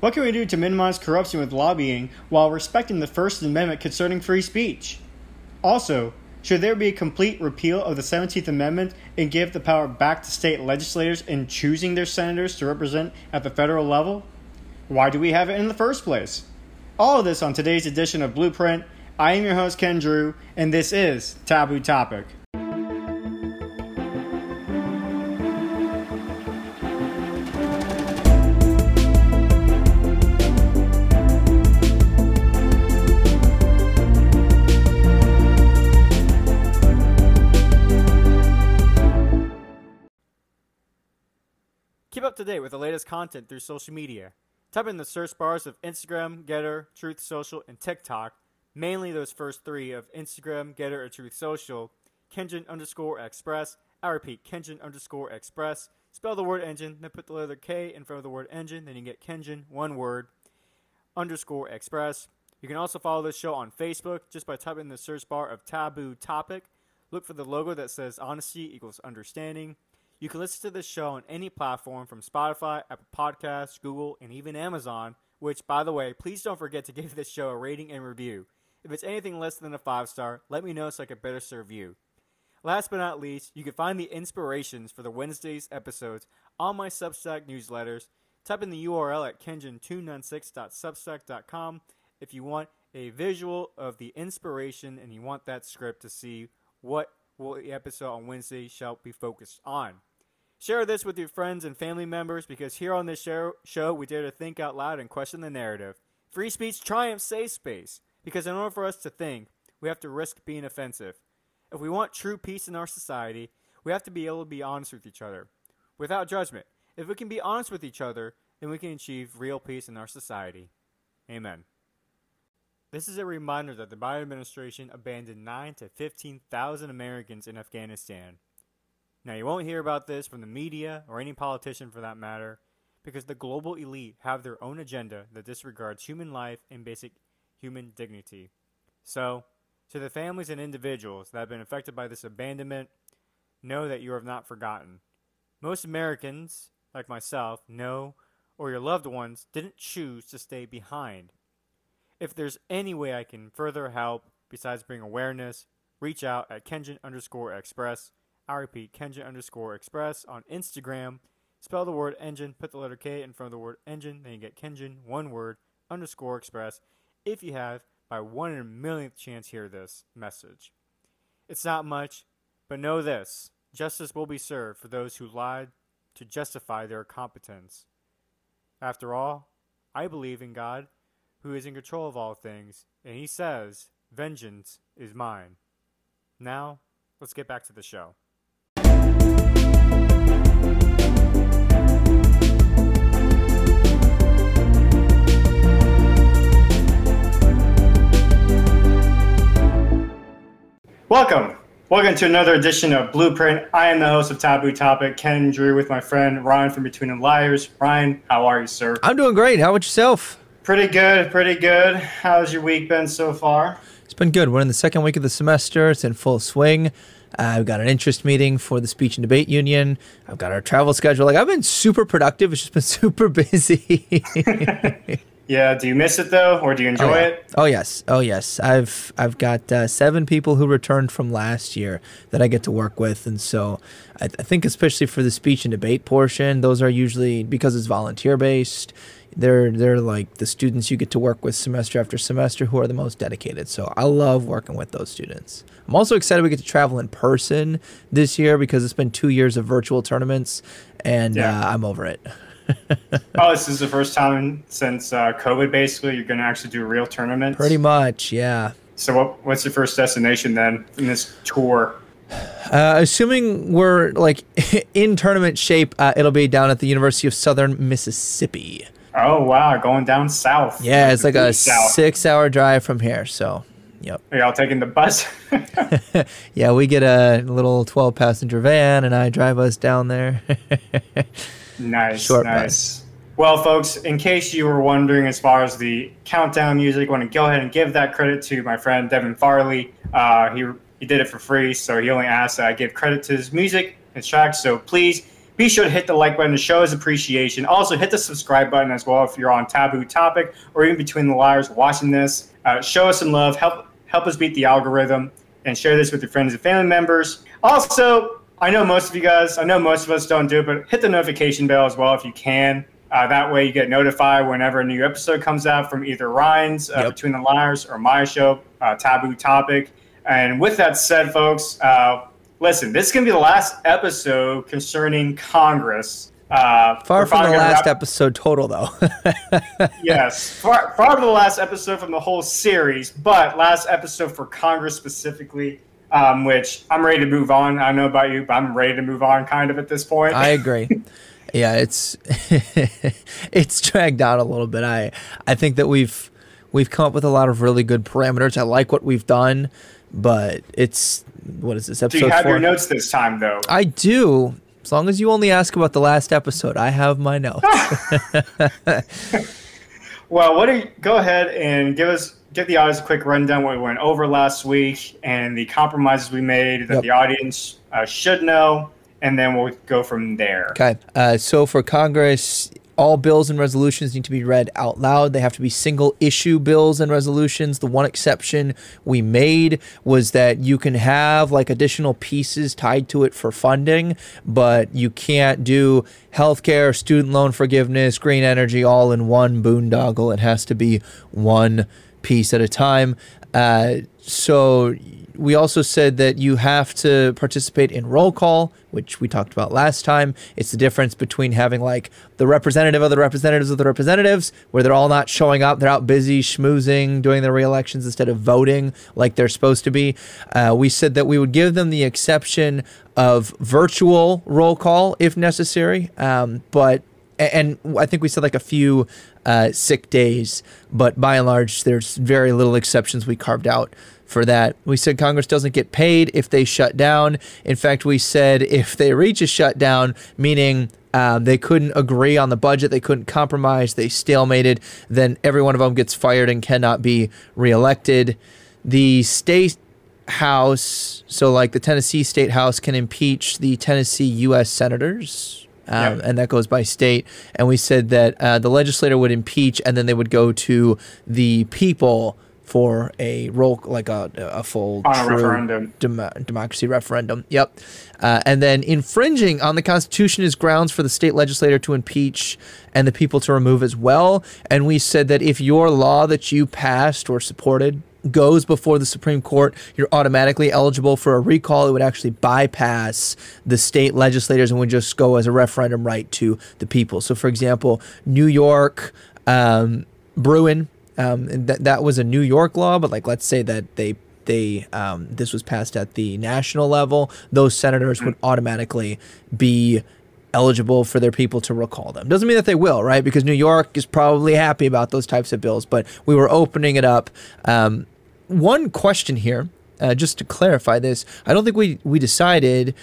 What can we do to minimize corruption with lobbying while respecting the First Amendment concerning free speech? Also, should there be a complete repeal of the 17th Amendment and give the power back to state legislators in choosing their senators to represent at the federal level? Why do we have it in the first place? All of this on today's edition of Blueprint. I am your host, Ken Drew, and this is Taboo Topic. Date with the latest content through social media. Type in the search bars of Instagram, Gettr, Truth Social, and TikTok, mainly those first three of Instagram, Gettr, or Truth Social, Kengine underscore Express. I repeat, Kengine underscore Express. Spell the word engine, then put the letter K in front of the word engine, then you get Kengine, one word, underscore Express. You can also follow this show on Facebook just by typing in the search bar of Taboo Topic. Look for the logo that says Honesty equals Understanding. You can listen to this show on any platform from Spotify, Apple Podcasts, Google, and even Amazon, which, by the way, please don't forget to give this show a rating and review. If it's anything less than a five star, let me know so I can better serve you. Last but not least, you can find the inspirations for the Wednesday's episodes on my Substack newsletters. Type in the URL at kengine296.substack.com if you want a visual of the inspiration and you want that script to see what will the episode on Wednesday shall be focused on. Share this with your friends and family members because here on this show, show we dare to think out loud and question the narrative. Free speech triumphs safe space because in order for us to think, we have to risk being offensive. If we want true peace in our society, we have to be able to be honest with each other without judgment. If we can be honest with each other, then we can achieve real peace in our society. Amen. This is a reminder that the Biden administration abandoned 9 to 15,000 Americans in Afghanistan. Now, you won't hear about this from the media or any politician for that matter, because the global elite have their own agenda that disregards human life and basic human dignity. So, to the families and individuals that have been affected by this abandonment, know that you have not forgotten. Most Americans, like myself, know or your loved ones didn't choose to stay behind. If there's any way I can further help besides bring awareness, reach out at Kengine underscore express. I repeat, Kengine underscore express on Instagram. Spell the word engine, put the letter K in front of the word engine, then you get Kengine, one word, underscore express. If you have, by one in a millionth chance, hear this message. It's not much, but know this justice will be served for those who lied to justify their competence. After all, I believe in God who is in control of all things, and he says, Vengeance is mine. Now, let's get back to the show. Welcome. Welcome to another edition of Blueprint. I am the host of Taboo Topic, Ken Drew, with my friend Ryan from Between the Liars. Ryan, how are you, sir? I'm doing great. How about yourself? Pretty good, pretty good. How's your week been so far? It's been good. We're in the second week of the semester. It's in full swing. I've got an interest meeting for the Speech and Debate Union. I've got our travel schedule. Like I've been super productive. It's just been super busy. yeah. Do you miss it though, or do you enjoy oh, yeah. it? Oh yes. Oh yes. I've I've got uh, seven people who returned from last year that I get to work with, and so I, I think especially for the speech and debate portion, those are usually because it's volunteer based they're they're like the students you get to work with semester after semester who are the most dedicated. So I love working with those students. I'm also excited we get to travel in person this year because it's been two years of virtual tournaments, and yeah. uh, I'm over it. oh, this is the first time since uh, COVID. Basically, you're going to actually do a real tournaments. Pretty much, yeah. So, what, what's your first destination then in this tour? Uh, assuming we're like in tournament shape, uh, it'll be down at the University of Southern Mississippi. Oh wow, going down south. Yeah, it's like a south. six-hour drive from here. So, yep. Are y'all taking the bus? yeah, we get a little twelve-passenger van, and I drive us down there. Nice, Short nice. Bus. Well, folks, in case you were wondering, as far as the countdown music, I want to go ahead and give that credit to my friend Devin Farley. Uh, he he did it for free, so he only asked that I give credit to his music and tracks. So please be sure to hit the like button to show his appreciation. Also, hit the subscribe button as well if you're on Taboo Topic or even Between the Liars watching this. Uh, show us some love. Help help us beat the algorithm and share this with your friends and family members. Also, I know most of you guys, I know most of us don't do it, but hit the notification bell as well if you can. Uh, that way, you get notified whenever a new episode comes out from either Ryan's uh, yep. Between the Liars or my show, uh, Taboo Topic. And with that said, folks, uh, listen, this is going to be the last episode concerning Congress. Uh, far from the last wrap- episode total, though. yes, far, far from the last episode from the whole series, but last episode for Congress specifically, um, which I'm ready to move on. I don't know about you, but I'm ready to move on kind of at this point. I agree. yeah, it's it's dragged out a little bit. I I think that we've we've come up with a lot of really good parameters. I like what we've done, but it's what is this episode? Do you have four? your notes this time, though? I do. As long as you only ask about the last episode, I have my notes. well, what do you, go ahead and give us give the audience a quick rundown what we went over last week and the compromises we made that yep. the audience uh, should know, and then we'll go from there. Okay. Uh, so for Congress, all bills and resolutions need to be read out loud. They have to be single issue bills and resolutions. The one exception we made was that you can have like additional pieces tied to it for funding, but you can't do healthcare, student loan forgiveness, green energy all in one boondoggle. It has to be one piece at a time. Uh, so we also said that you have to participate in roll call, which we talked about last time. It's the difference between having like the representative of the representatives of the representatives, where they're all not showing up, they're out busy schmoozing, doing their re-elections instead of voting like they're supposed to be. Uh, we said that we would give them the exception of virtual roll call if necessary, um, but and I think we said like a few uh, sick days, but by and large, there's very little exceptions we carved out for that. We said Congress doesn't get paid if they shut down. In fact, we said if they reach a shutdown, meaning um, they couldn't agree on the budget, they couldn't compromise, they stalemated, then every one of them gets fired and cannot be reelected. The state house, so like the Tennessee state house, can impeach the Tennessee U.S. senators. Um, yep. and that goes by state. And we said that uh, the legislator would impeach, and then they would go to the people for a roll like a, a full on a referendum dem- democracy referendum. Yep. Uh, and then infringing on the Constitution is grounds for the state legislator to impeach and the people to remove as well. And we said that if your law that you passed or supported goes before the Supreme Court, you're automatically eligible for a recall. It would actually bypass the state legislators and would just go as a referendum right to the people. So, for example, New York, um, Bruen, um, that that was a New York law, but like let's say that they they um, this was passed at the national level, those senators would automatically be eligible for their people to recall them. Doesn't mean that they will, right? Because New York is probably happy about those types of bills, but we were opening it up. Um, one question here, uh, just to clarify this, I don't think we we decided.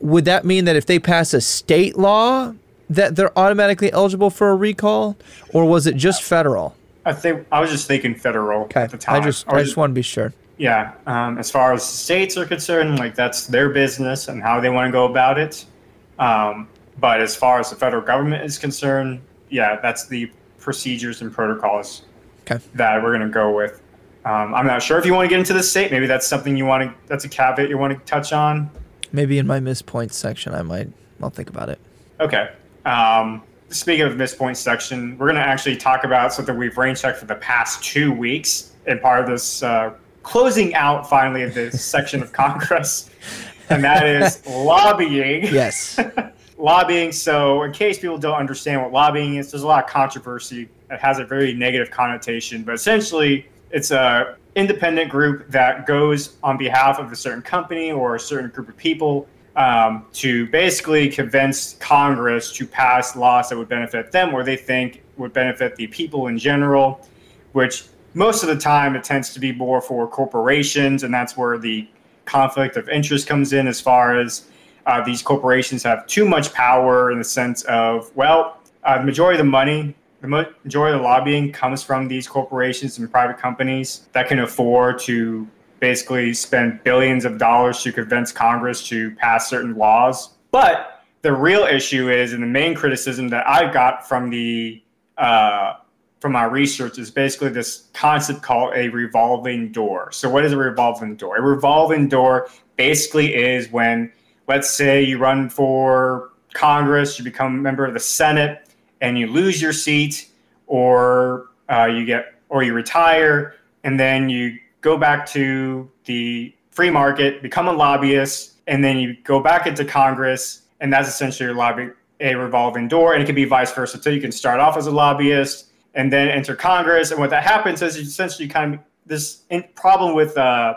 Would that mean that if they pass a state law, that they're automatically eligible for a recall, or was it just federal? I think I was just thinking federal okay. at the time. I just I, I just want to be sure. Yeah, um, as far as states are concerned, like that's their business and how they want to go about it. Um, but as far as the federal government is concerned, yeah, that's the procedures and protocols okay. that we're going to go with. Um, I'm not sure if you want to get into the state. Maybe that's something you want to. That's a caveat you want to touch on. Maybe in my miss points section, I might. I'll think about it. Okay. Um, speaking of miss points section, we're going to actually talk about something we've rain checked for the past two weeks and part of this uh, closing out finally of this section of Congress, and that is lobbying. Yes. lobbying. So, in case people don't understand what lobbying is, there's a lot of controversy. It has a very negative connotation, but essentially, it's a independent group that goes on behalf of a certain company or a certain group of people um, to basically convince Congress to pass laws that would benefit them or they think would benefit the people in general, which most of the time it tends to be more for corporations, and that's where the conflict of interest comes in as far as uh, these corporations have too much power in the sense of, well, uh, the majority of the money, the majority of the lobbying comes from these corporations and private companies that can afford to basically spend billions of dollars to convince Congress to pass certain laws. But the real issue is, and the main criticism that I got from the uh, from my research is basically this concept called a revolving door. So, what is a revolving door? A revolving door basically is when, let's say, you run for Congress, you become a member of the Senate, and you lose your seat, or uh, you get, or you retire, and then you go back to the free market, become a lobbyist, and then you go back into Congress, and that's essentially your lobby a revolving door, and it can be vice versa. So you can start off as a lobbyist and then enter Congress, and what that happens is essentially kind of this problem with uh,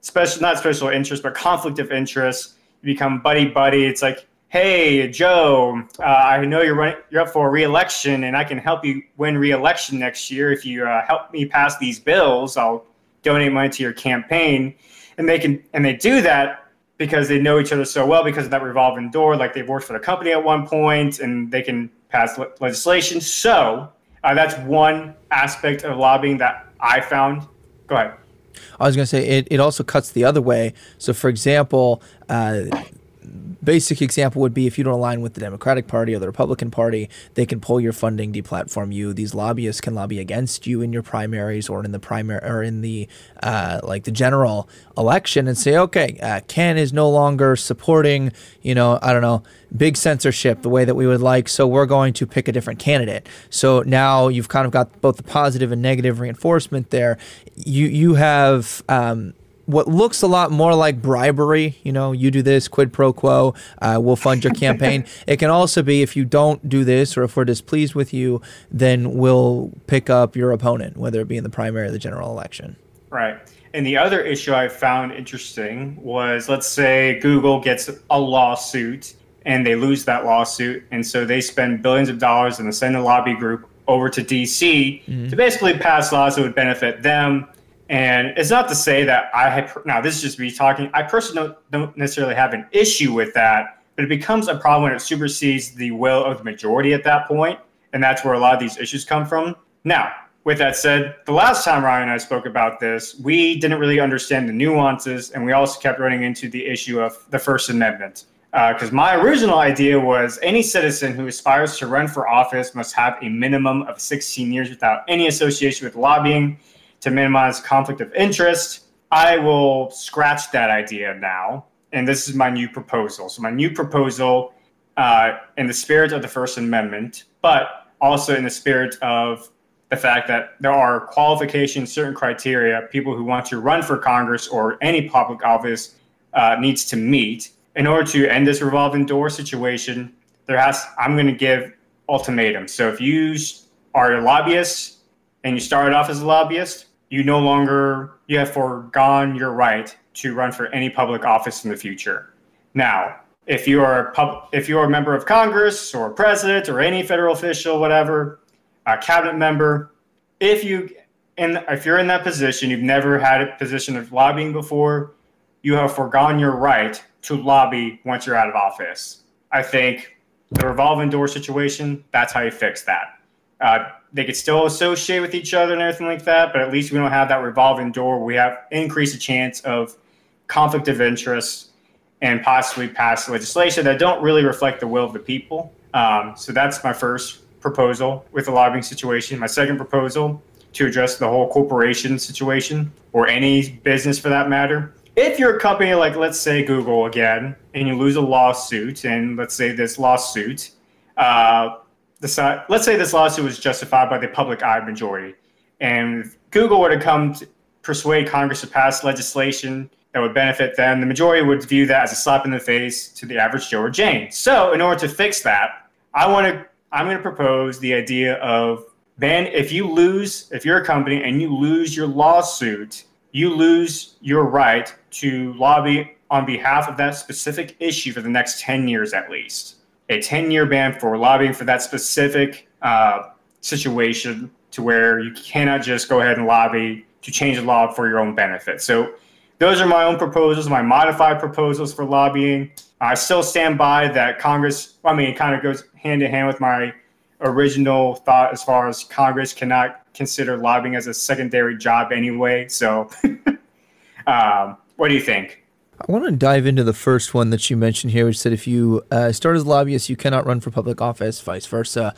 special, not special interest, but conflict of interest. You become buddy buddy. It's like, hey Joe, uh, I know you're you're up for reelection, and I can help you win reelection next year if you uh, help me pass these bills. I'll donate money to your campaign, and they can and they do that because they know each other so well because of that revolving door. Like they've worked for the company at one point and they can pass le- legislation. So uh, that's one aspect of lobbying that I found. Go ahead. I was going to say it, it also cuts the other way. So, for example, uh, basic example would be if you don't align with the Democratic Party or the Republican Party, they can pull your funding, deplatform you. These lobbyists can lobby against you in your primaries or in the primary or in the uh, like the general election and say, okay, uh, Ken is no longer supporting, you know, I don't know, big censorship the way that we would like, so we're going to pick a different candidate. So now you've kind of got both the positive and negative reinforcement there. You you have um, what looks a lot more like bribery. You know, you do this, quid pro quo, uh, we'll fund your campaign. it can also be if you don't do this or if we're displeased with you, then we'll pick up your opponent, whether it be in the primary or the general election. Right. And the other issue I found interesting was let's say Google gets a lawsuit and they lose that lawsuit. And so they spend billions of dollars and they send a lobby group over to DC mm-hmm. to basically pass laws that would benefit them and it's not to say that I have, now this is just me talking, I personally don't, don't necessarily have an issue with that, but it becomes a problem when it supersedes the will of the majority at that point, And that's where a lot of these issues come from. Now, with that said, the last time Ryan and I spoke about this, we didn't really understand the nuances, and we also kept running into the issue of the First Amendment. Because uh, my original idea was any citizen who aspires to run for office must have a minimum of 16 years without any association with lobbying to minimize conflict of interest. I will scratch that idea now. And this is my new proposal. So, my new proposal, uh, in the spirit of the First Amendment, but also in the spirit of the fact that there are qualifications, certain criteria, people who want to run for Congress or any public office uh, needs to meet. In order to end this revolving door situation, there has I'm going to give ultimatums. So if you are a lobbyist and you started off as a lobbyist, you no longer you have foregone your right to run for any public office in the future. Now, if you are a pub, if you are a member of Congress or president or any federal official, whatever, a cabinet member, if you and if you're in that position, you've never had a position of lobbying before, you have foregone your right to lobby once you're out of office. I think the revolving door situation, that's how you fix that. Uh, they could still associate with each other and everything like that, but at least we don't have that revolving door. We have increased the chance of conflict of interest and possibly pass legislation that don't really reflect the will of the people. Um, so that's my first proposal with the lobbying situation. My second proposal to address the whole corporation situation or any business for that matter. If you're a company like, let's say, Google again, and you lose a lawsuit, and let's say this lawsuit uh, let's say this lawsuit was justified by the public eye majority, and Google were to come to persuade Congress to pass legislation that would benefit them, the majority would view that as a slap in the face to the average Joe or Jane. So, in order to fix that, I want to I'm going to propose the idea of ban if you lose if you're a company and you lose your lawsuit, you lose your right to lobby on behalf of that specific issue for the next 10 years at least a 10 year ban for lobbying for that specific uh, situation to where you cannot just go ahead and lobby to change the law for your own benefit. So those are my own proposals, my modified proposals for lobbying. I still stand by that Congress, I mean, it kind of goes hand in hand with my original thought as far as Congress cannot consider lobbying as a secondary job anyway. So, um, what do you think? I want to dive into the first one that you mentioned here, which said if you uh, start as a lobbyist, you cannot run for public office, vice versa.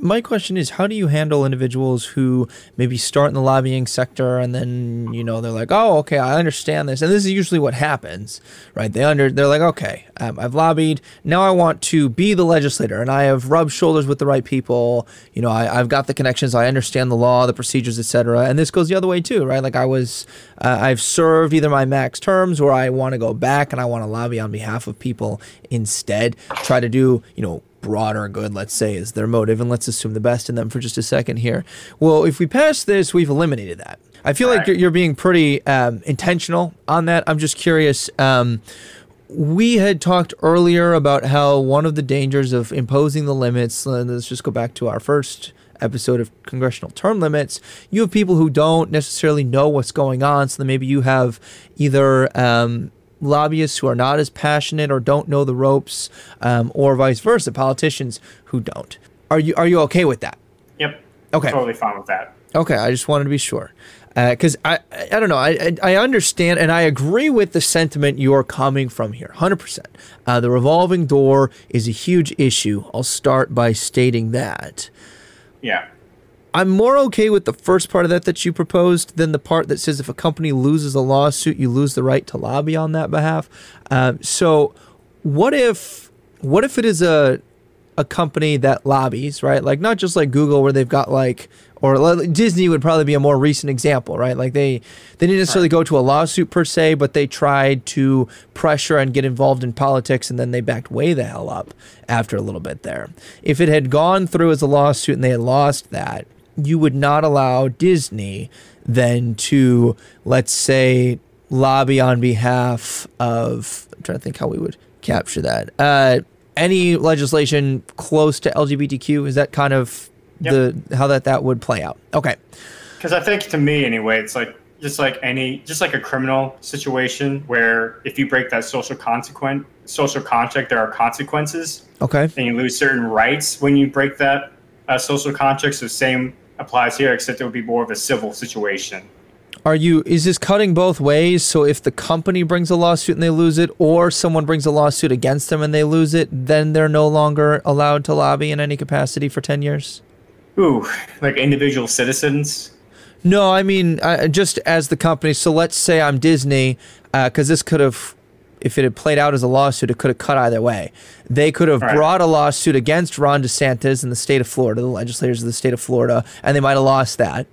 My question is how do you handle individuals who maybe start in the lobbying sector and then you know they're like oh okay i understand this and this is usually what happens right? They under they're like okay um, i've lobbied. Now i want to be the legislator and i have rubbed shoulders with the right people. You know I, have got the connections. I understand the law the procedures etc and this goes the other way too right? Like i was uh, i've served either my max terms or i want to go back and i want to lobby on behalf of people instead try to do you know broader good, let's say, is their motive, and let's assume the best in them for just a second here. Well, if we pass this, we've eliminated that. I feel right. like you're, you're, being pretty um, intentional on that. I'm just curious. Um, we had talked earlier about how one of the dangers of imposing the limits, let's just go back to our first episode of congressional term limits, you have people who don't necessarily know what's going on. So then maybe you have either um, lobbyists who are not as passionate or don't know the ropes, um, or vice versa, politicians who don't. Are you are you okay with that? Yep. Okay. Totally fine with that. Okay, I just wanted to be sure because uh, I I don't know I I understand and I agree with the sentiment you're coming from here, hundred uh, percent. The revolving door is a huge issue. I'll start by stating that. Yeah. I'm more okay with the first part of that that you proposed than the part that says if a company loses a lawsuit, you lose the right to lobby on that behalf. Uh, so, what if what if it is a a company that lobbies, right? Like not just like Google where they've got like or Disney would probably be a more recent example, right? Like they they didn't necessarily go to a lawsuit per se, but they tried to pressure and get involved in politics, and then they backed way the hell up after a little bit there. If it had gone through as a lawsuit and they had lost that, you would not allow Disney then to, let's say, lobby on behalf of. I'm trying to think how we would capture that. Uh, any legislation close to LGBTQ is that kind of yep. the how that that would play out? Okay. Because I think to me anyway, it's like just like any just like a criminal situation where if you break that social consequent social contract, there are consequences. Okay. And you lose certain rights when you break that uh, social contract. So same applies here, except it would be more of a civil situation. Are you is this cutting both ways? So if the company brings a lawsuit and they lose it, or someone brings a lawsuit against them and they lose it, then they're no longer allowed to lobby in any capacity for ten years? Ooh, like individual citizens. No, I mean uh, just as the company. So let's say I'm Disney, because uh, this could have if it had played out as a lawsuit, it could have cut either way. They could have right. brought a lawsuit against Ron DeSantis in the state of Florida, the legislators of the state of Florida, and they might have lost that.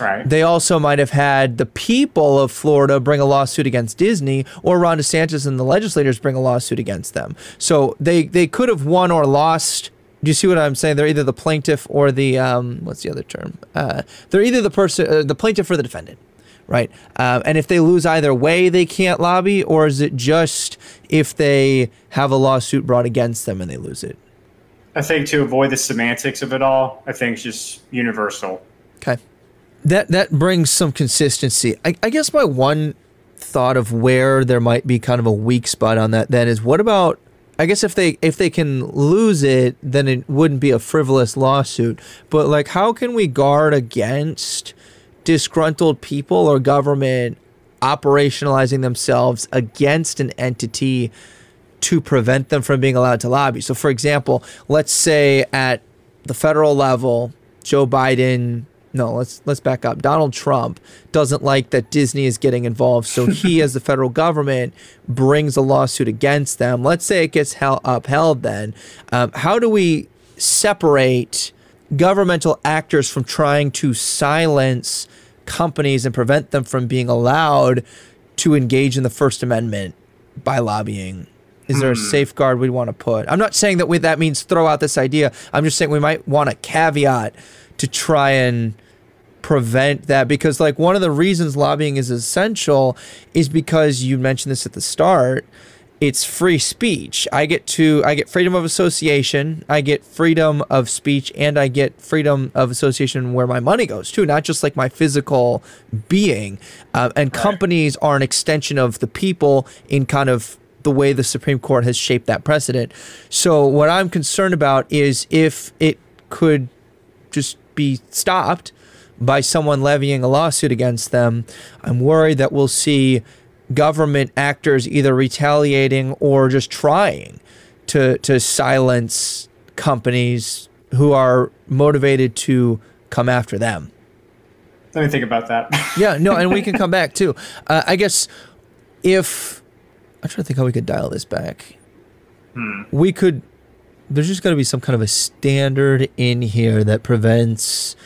Right. They also might have had the people of Florida bring a lawsuit against Disney, or Ron DeSantis and the legislators bring a lawsuit against them. So they they could have won or lost. Do you see what I'm saying? They're either the plaintiff or the um, what's the other term? Uh, they're either the person, uh, the plaintiff or the defendant right? Uh, and if they lose either way, they can't lobby, or is it just if they have a lawsuit brought against them and they lose it? I think to avoid the semantics of it all, I think it's just universal. Okay, that that brings some consistency. I, I guess my one thought of where there might be kind of a weak spot on that then is what about I guess if they if they can lose it, then it wouldn't be a frivolous lawsuit. But like, how can we guard against disgruntled people or government operationalizing themselves against an entity to prevent them from being allowed to lobby. So, for example, let's say at the federal level, Joe Biden, no, let's let's back up. Donald Trump doesn't like that Disney is getting involved, so he, as the federal government, brings a lawsuit against them. Let's say it gets held, upheld. Then, um, how do we separate governmental actors from trying to silence companies and prevent them from being allowed to engage in the First Amendment by lobbying? Is there a hmm. safeguard we want to put? I'm not saying that we, that means throw out this idea. I'm just saying we might want a caveat to try and prevent that because like one of the reasons lobbying is essential is because you mentioned this at the start it's free speech. I get to I get freedom of association, I get freedom of speech, and I get freedom of association where my money goes too, not just like my physical being. Uh, and companies are an extension of the people in kind of the way the Supreme Court has shaped that precedent. So what I'm concerned about is if it could just be stopped by someone levying a lawsuit against them, I'm worried that we'll see government actors either retaliating or just trying to to silence companies who are motivated to come after them. Let me think about that. yeah, no, and we can come back too. Uh, I guess if I'm trying to think how we could dial this back. Hmm. We could. There's just got to be some kind of a standard in here that prevents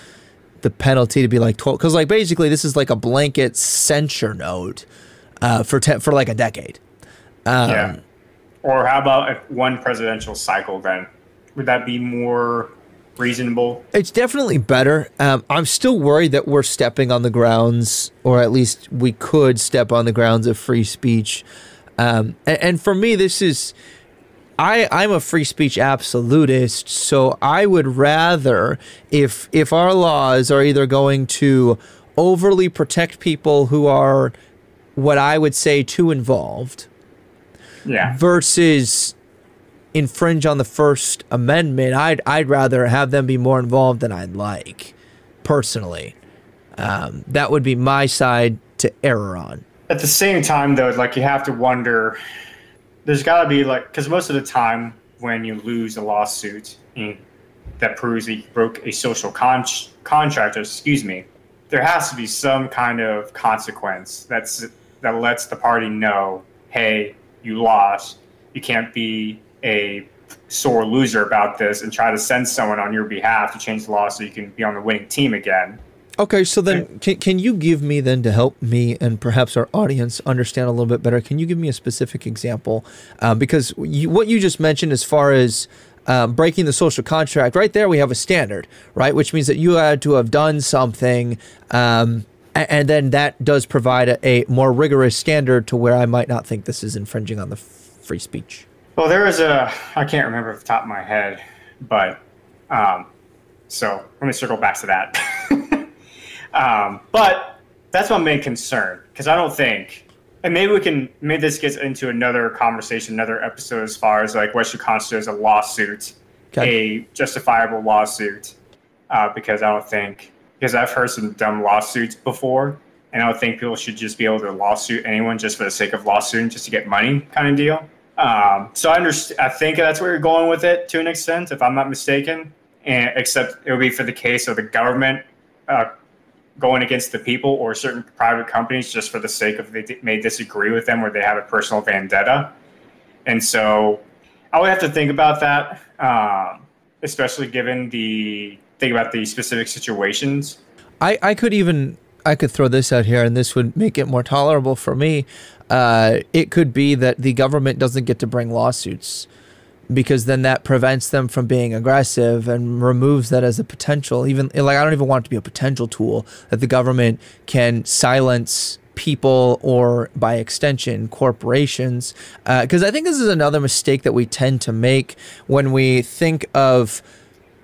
the penalty to be like 12 because like basically this is like a blanket censure note uh, for te- for like a decade. Um, yeah. Or how about if one presidential cycle then? Would that be more reasonable? It's definitely better. Um, I'm still worried that we're stepping on the grounds, or at least we could step on the grounds of free speech. Um, and, and for me, this is. I, I'm a free speech absolutist, so I would rather if if our laws are either going to overly protect people who are what I would say too involved, yeah, versus infringe on the First Amendment, I'd I'd rather have them be more involved than I'd like, personally. Um, that would be my side to error on. At the same time, though, like you have to wonder. There's got to be like because most of the time when you lose a lawsuit that proves that you broke a social con- contract, excuse me, there has to be some kind of consequence that's that lets the party know, hey, you lost. You can't be a sore loser about this and try to send someone on your behalf to change the law so you can be on the winning team again. Okay, so then can, can you give me then to help me and perhaps our audience understand a little bit better? Can you give me a specific example? Uh, because you, what you just mentioned, as far as um, breaking the social contract, right there we have a standard, right? Which means that you had to have done something, um, and, then that does provide a, a, more rigorous standard to where I might not think this is infringing on the f- free speech. Well, there is a I can't remember off the top of my head, but um, so let me circle back to that. Um, but that's my main concern because I don't think, and maybe we can, maybe this gets into another conversation, another episode as far as like what should constitute as a lawsuit, okay. a justifiable lawsuit, uh, because I don't think, because I've heard some dumb lawsuits before, and I don't think people should just be able to lawsuit anyone just for the sake of lawsuiting, just to get money kind of deal. Um, so I understand. I think that's where you're going with it to an extent, if I'm not mistaken. And except it would be for the case of the government uh, going against the people or certain private companies just for the sake of they may disagree with them or they have a personal vendetta. And so I would have to think about that, um, especially given the think about the specific situations. I, I could even I could throw this out here, and this would make it more tolerable for me. Uh, it could be that the government doesn't get to bring lawsuits because then that prevents them from being aggressive and removes that as a potential even like i don't even want it to be a potential tool that the government can silence people or by extension corporations because uh, i think this is another mistake that we tend to make when we think of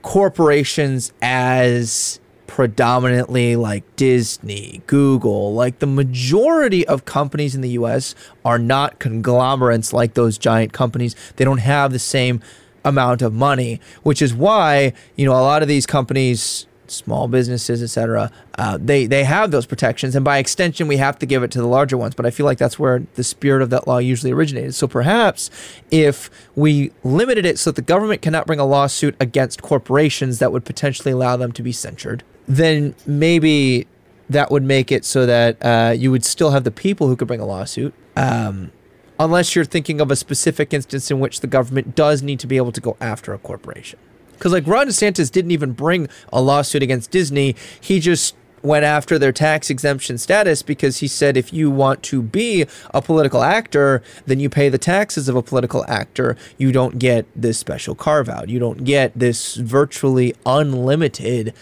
corporations as predominantly like Disney, Google, like the majority of companies in the US are not conglomerates like those giant companies. They don't have the same amount of money, which is why, you know, a lot of these companies small businesses, etc. Uh, they they have those protections, and by extension, we have to give it to the larger ones. But I feel like that's where the spirit of that law usually originated. So perhaps if we limited it so that the government cannot bring a lawsuit against corporations that would potentially allow them to be censured, then maybe that would make it so that uh, you would still have the people who could bring a lawsuit. Um, unless you're thinking of a specific instance in which the government does need to be able to go after a corporation. Because like Ron DeSantis didn't even bring a lawsuit against Disney. He just went after their tax exemption status because he said if you want to be a political actor, then you pay the taxes of a political actor. You don't get this special carve out. You don't get this virtually unlimited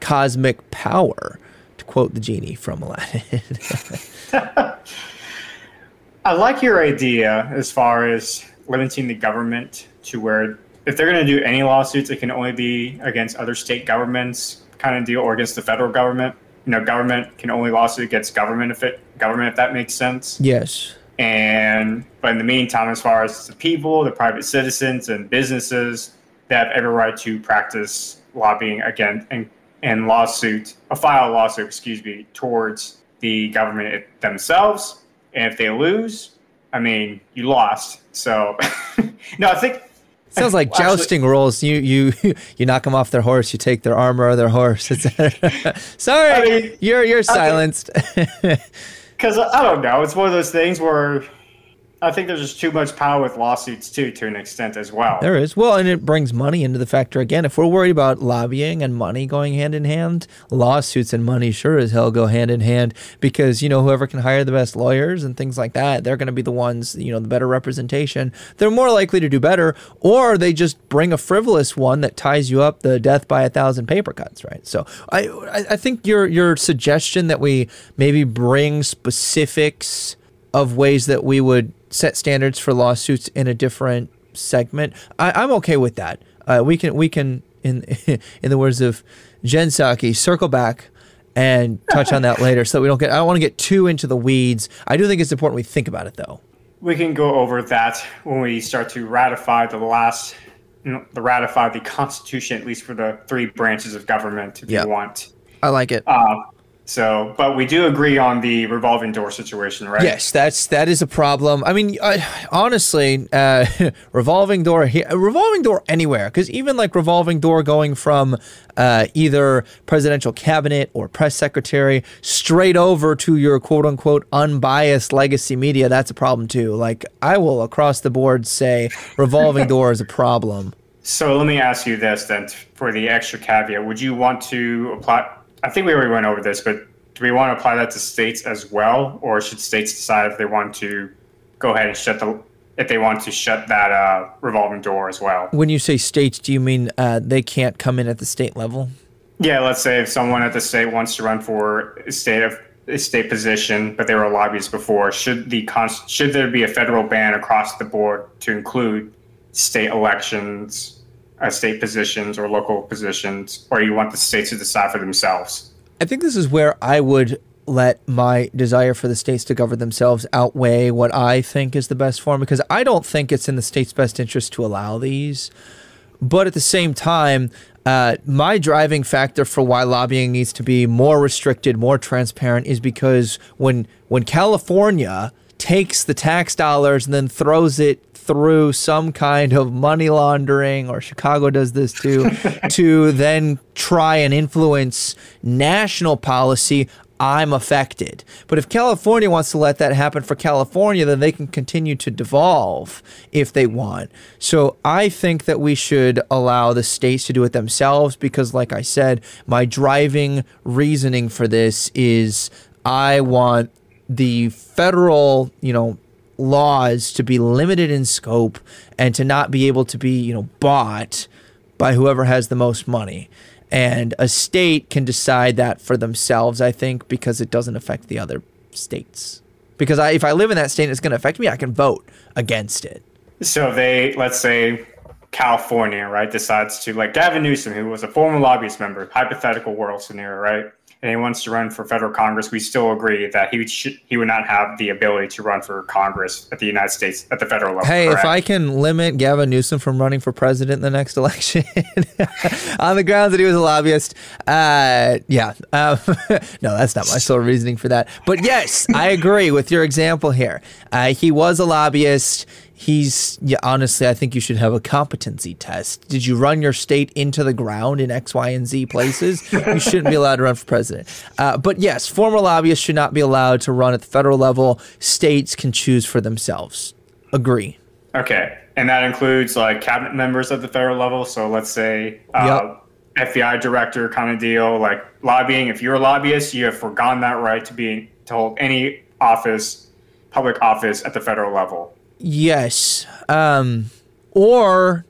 cosmic power, to quote the genie from Aladdin. I like your idea as far as limiting the government to where if they're going to do any lawsuits, it can only be against other state governments, kind of deal, or against the federal government. You know, government can only lawsuit against government if it government if that makes sense. Yes. And but in the meantime, as far as the people, the private citizens, and businesses, they have every right to practice lobbying again and and lawsuit, a file lawsuit, excuse me, towards the government themselves And if they lose, I mean, you lost. So, no, I think. Sounds like well, actually- jousting rules. You you you knock them off their horse. You take their armor or their horse. etc. Sorry, I mean, you're you're silenced. Because I don't know, it's one of those things where I think there's just too much power with lawsuits too, to an extent as well. There is. Well, and it brings money into the factor again. If we're worried about lobbying and money going hand in hand, lawsuits and money sure as hell go hand in hand because, you know, whoever can hire the best lawyers and things like that, they're going to be the ones, you know, the better representation. They're more likely to do better, or they just bring a frivolous one that ties you up the death by a thousand paper cuts, right? So I, I think your your suggestion that we maybe bring specifics of ways that we would set standards for lawsuits in a different segment. I, I'm okay with that. Uh, we can we can in in the words of Jen Psaki, circle back and touch on that later, so that we don't get. I don't want to get too into the weeds. I do think it's important we think about it though. We can go over that when we start to ratify the last, the ratify the Constitution, at least for the three branches of government, if Yeah. you want. I like it. Uh, so, but we do agree on the revolving door situation, right? Yes, that's that is a problem. I mean, I, honestly, uh, revolving door here, revolving door anywhere, because even like revolving door going from uh, either presidential cabinet or press secretary straight over to your quote unquote unbiased legacy media, that's a problem too. Like I will across the board say revolving door is a problem. So let me ask you this then for the extra caveat. Would you want to apply? I think we already went over this, but do we want to apply that to states as well? Or should states decide if they want to go ahead and shut the, if they want to shut that uh, revolving door as well? When you say states, do you mean uh, they can't come in at the state level? Yeah, let's say if someone at the state wants to run for a state of a state position, but they were a lobbyist before, should the should there be a federal ban across the board to include state elections, uh, state positions, or local positions, or you want the states to decide for themselves? I think this is where I would let my desire for the states to govern themselves outweigh what I think is the best form because I don't think it's in the state's best interest to allow these. But at the same time, uh, my driving factor for why lobbying needs to be more restricted, more transparent, is because when when California takes the tax dollars and then throws it through some kind of money laundering, or Chicago does this too, to then try and influence national policy, I'm affected. But if California wants to let that happen for California, then they can continue to devolve if they want. So I think that we should allow the states to do it themselves because, like I said, my driving reasoning for this is I want the federal, you know, laws to be limited in scope and to not be able to be, you know, bought by whoever has the most money. And a state can decide that for themselves, I think, because it doesn't affect the other states. Because I, if I live in that state and it's going to affect me, I can vote against it. So they, let's say, California, right, decides to like Gavin Newsom, who was a former lobbyist member, hypothetical world scenario, right, and he wants to run for federal Congress. We still agree that he would he would not have the ability to run for Congress at the United States at the federal level. Hey, if? I can limit Gavin Newsom from running for president in the next election on the grounds that he was a lobbyist, uh, yeah. Um, no, that's not my sole reasoning for that. But yes, I agree with your example here. Uh, he was a lobbyist. He's yeah, honestly, I think you should have a competency test. Did you run your state into the ground in X, Y, and Z places? you shouldn't be allowed to run for president. Uh, but yes, former lobbyists should not be allowed to run at the federal level. States can choose for themselves. Agree. Okay, and that includes like cabinet members at the federal level. So let's say uh, FBI director kind of deal, like lobbying. If you're a lobbyist, you have forgone that right to be to hold any office, public office at the federal level. Yes. Um, or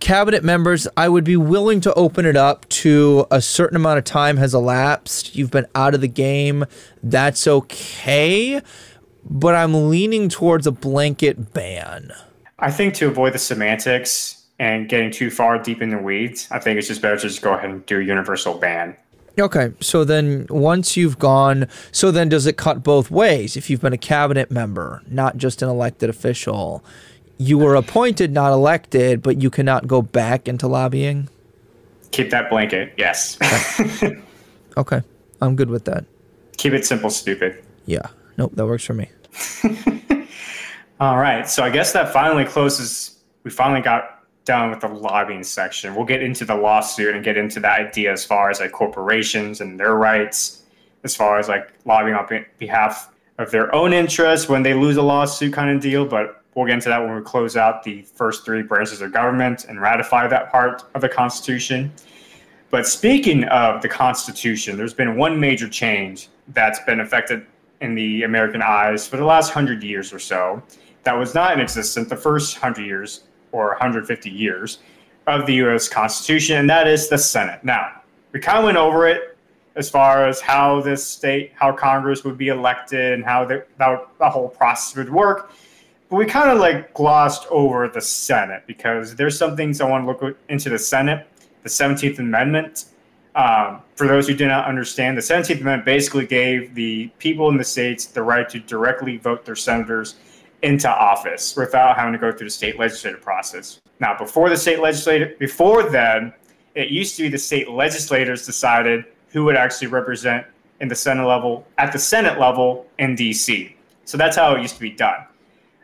cabinet members, I would be willing to open it up to a certain amount of time has elapsed. You've been out of the game. That's okay. But I'm leaning towards a blanket ban. I think to avoid the semantics and getting too far deep in the weeds, I think it's just better to just go ahead and do a universal ban. Okay, so then once you've gone, so then does it cut both ways? If you've been a cabinet member, not just an elected official, you were appointed, not elected, but you cannot go back into lobbying? Keep that blanket, yes. Okay, I'm good with that. Keep it simple, stupid. Yeah, nope, that works for me. All right. So I guess that finally closes. We finally got done with the lobbying section. We'll get into the lawsuit and get into the idea as far as like corporations and their rights, as far as like lobbying on behalf of their own interests when they lose a lawsuit kind of deal. But we'll get into that when we close out the first three branches of government and ratify that part of the Constitution. But speaking of the Constitution, there's been one major change that's been affected in the American eyes for the last hundred years or so that was not in existence the first hundred years or 150 years of the U.S. Constitution, and that is the Senate. Now, we kind of went over it as far as how this state, how Congress would be elected, and how the, the, the whole process would work. But we kind of like glossed over the Senate because there's some things I want to look into the Senate, the 17th Amendment. Um, for those who do not understand, the 17th Amendment basically gave the people in the states the right to directly vote their senators into office without having to go through the state legislative process. Now, before the state legislative, before then, it used to be the state legislators decided who would actually represent in the Senate level at the Senate level in D.C. So that's how it used to be done.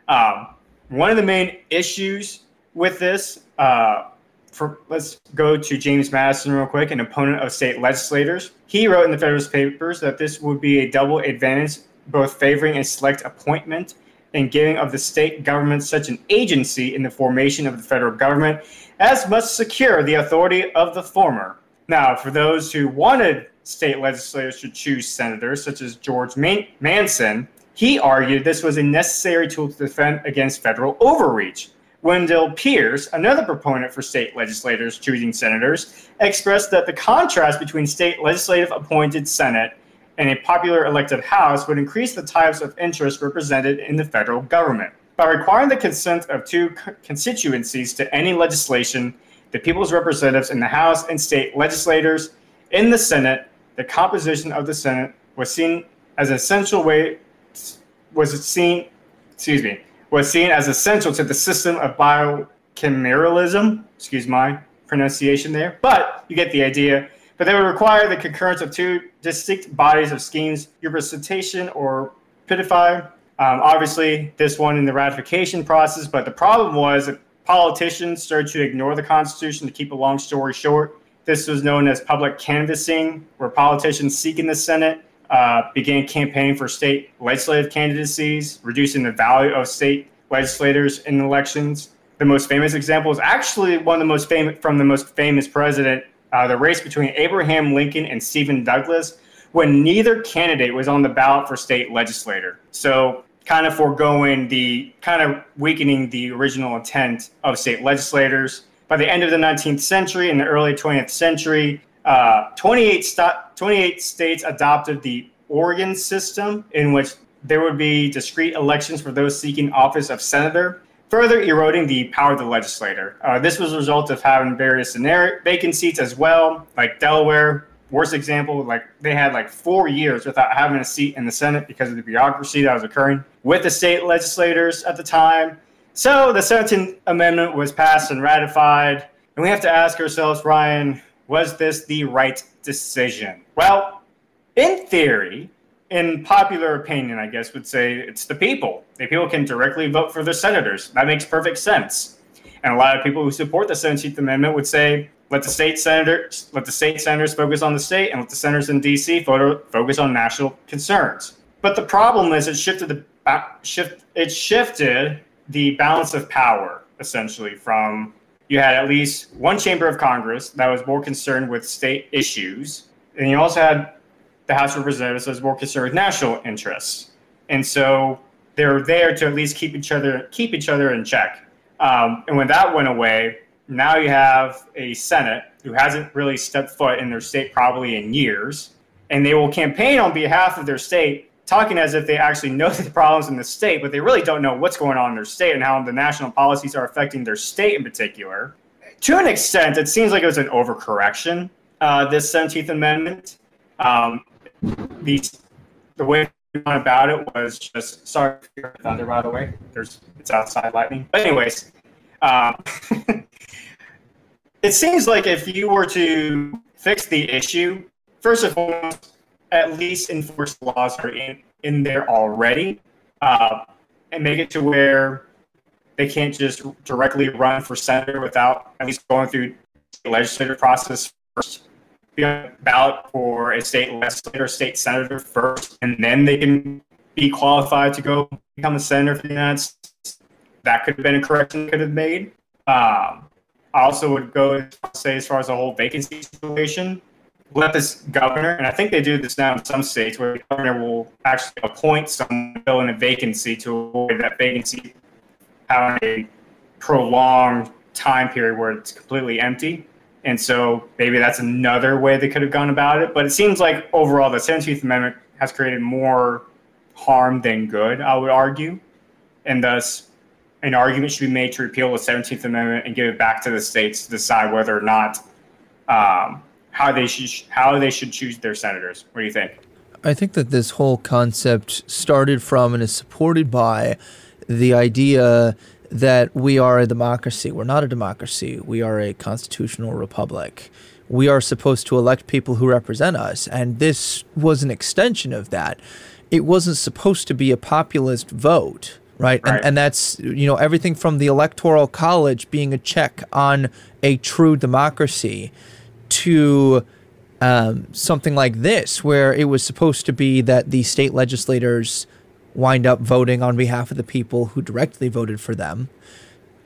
Um, one of the main issues with this, uh, for, let's go to James Madison real quick, an opponent of state legislators. He wrote in the Federalist Papers that this would be a double advantage, both favoring a select appointment and giving of the state government such an agency in the formation of the federal government as must secure the authority of the former. Now, for those who wanted state legislators to choose senators, such as George Man- Mason, he argued this was a necessary tool to defend against federal overreach. Wendell Pierce, another proponent for state legislators choosing senators, expressed that the contrast between state legislative appointed Senate and a popular elected House would increase the types of interests represented in the federal government. By requiring the consent of two constituencies to any legislation, the people's representatives in the House and state legislators in the Senate, the composition of the Senate was seen as an essential way was seen excuse me was seen as essential to the system of bicameralism. Excuse my pronunciation there, but you get the idea but they would require the concurrence of two distinct bodies of schemes, representation or pitify. Um, obviously, this one in the ratification process, but the problem was that politicians started to ignore the Constitution to keep a long story short. This was known as public canvassing, where politicians seeking the Senate uh, began campaigning for state legislative candidacies, reducing the value of state legislators in elections. The most famous example is actually one of the most famous from the most famous president uh, the race between Abraham Lincoln and Stephen Douglas when neither candidate was on the ballot for state legislator. So, kind of foregoing the kind of weakening the original intent of state legislators. By the end of the 19th century and the early 20th century, uh, 28, st- 28 states adopted the Oregon system, in which there would be discrete elections for those seeking office of senator further eroding the power of the legislator. Uh, this was a result of having various vacant seats as well, like Delaware. Worst example, like they had like four years without having a seat in the Senate because of the bureaucracy that was occurring with the state legislators at the time. So the 17th Amendment was passed and ratified, and we have to ask ourselves, Ryan, was this the right decision? Well, in theory, in popular opinion, I guess, would say it's the people. The people can directly vote for their senators. That makes perfect sense. And a lot of people who support the 17th Amendment would say, let the state senators, let the state senators focus on the state, and let the senators in D.C. focus on national concerns. But the problem is, it shifted the shift. It shifted the balance of power essentially from you had at least one chamber of Congress that was more concerned with state issues, and you also had the House of Representatives was more concerned with national interests, and so they're there to at least keep each other keep each other in check. Um, and when that went away, now you have a Senate who hasn't really stepped foot in their state probably in years, and they will campaign on behalf of their state, talking as if they actually know the problems in the state, but they really don't know what's going on in their state and how the national policies are affecting their state in particular. To an extent, it seems like it was an overcorrection. Uh, this 17th Amendment. Um, the the way we went about it was just sorry for thunder by the way. There's it's outside lightning. But anyways, um, it seems like if you were to fix the issue, first of all, at least enforce laws are in, in there already. uh, and make it to where they can't just directly run for senator without at least going through the legislative process first, be the ballot for a state legislator, state senator first, and then they can be qualified to go become a senator for the United States. That could have been a correction could have made. Um, I also would go say as far as the whole vacancy situation, let this governor, and I think they do this now in some states, where the governor will actually appoint someone fill in a vacancy to avoid that vacancy having a prolonged time period where it's completely empty. And so maybe that's another way they could have gone about it. But it seems like overall the 17th Amendment has created more harm than good, I would argue. And thus, an argument should be made to repeal the 17th Amendment and give it back to the states to decide whether or not um, how they should how they should choose their senators. What do you think? I think that this whole concept started from and is supported by the idea that we are a democracy. We're not a democracy. We are a constitutional republic. We are supposed to elect people who represent us, and this was an extension of that. It wasn't supposed to be a populist vote right? right. And, and that's, you know, everything from the Electoral College being a check on a true democracy to um, something like this, where it was supposed to be that the state legislators wind up voting on behalf of the people who directly voted for them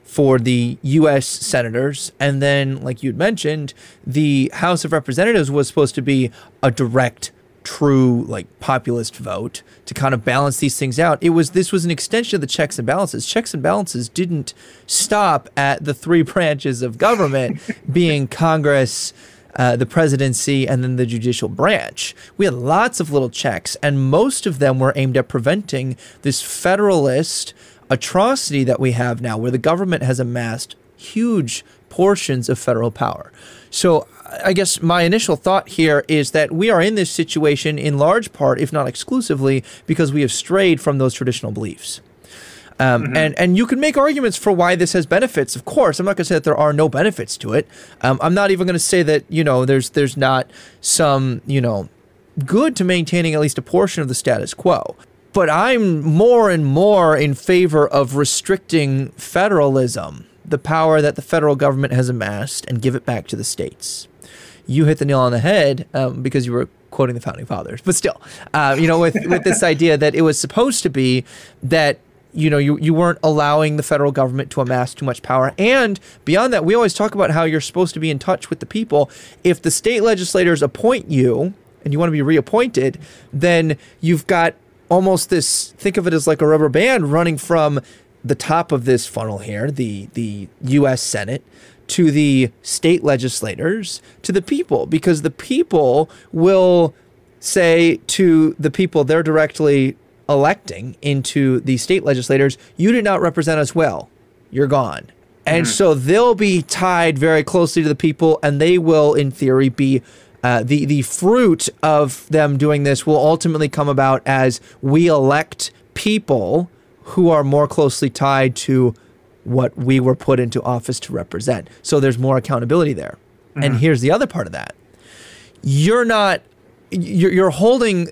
for the U.S. senators. And then, like you'd mentioned, the House of Representatives was supposed to be a direct true like populist vote to kind of balance these things out. It was this was an extension of the checks and balances. Checks and balances didn't stop at the three branches of government being Congress, uh, the presidency, and then the judicial branch. We had lots of little checks, and most of them were aimed at preventing this federalist atrocity that we have now, where the government has amassed huge portions of federal power. So I guess my initial thought here is that we are in this situation in large part, if not exclusively, because we have strayed from those traditional beliefs. Um, mm-hmm. And and you can make arguments for why this has benefits. Of course, I'm not going to say that there are no benefits to it. Um, I'm not even going to say that you know there's there's not some you know good to maintaining at least a portion of the status quo. But I'm more and more in favor of restricting federalism, the power that the federal government has amassed, and give it back to the states you hit the nail on the head um, because you were quoting the founding fathers. But still, uh, you know, with with this idea that it was supposed to be that you know you, you weren't allowing the federal government to amass too much power. And beyond that we always talk about how you're supposed to be in touch with the people. If the state legislators appoint you and you want to be reappointed then you've got almost this think of it as like a rubber band running from the top of this funnel here the the US Senate to the state legislators, to the people, because the people will say to the people they're directly electing into the state legislators, you did not represent us well. You're gone. And mm. so they'll be tied very closely to the people, and they will, in theory, be uh, the the fruit of them doing this will ultimately come about as we elect people who are more closely tied to what we were put into office to represent. So there's more accountability there. Mm-hmm. And here's the other part of that. You're not you're, you're holding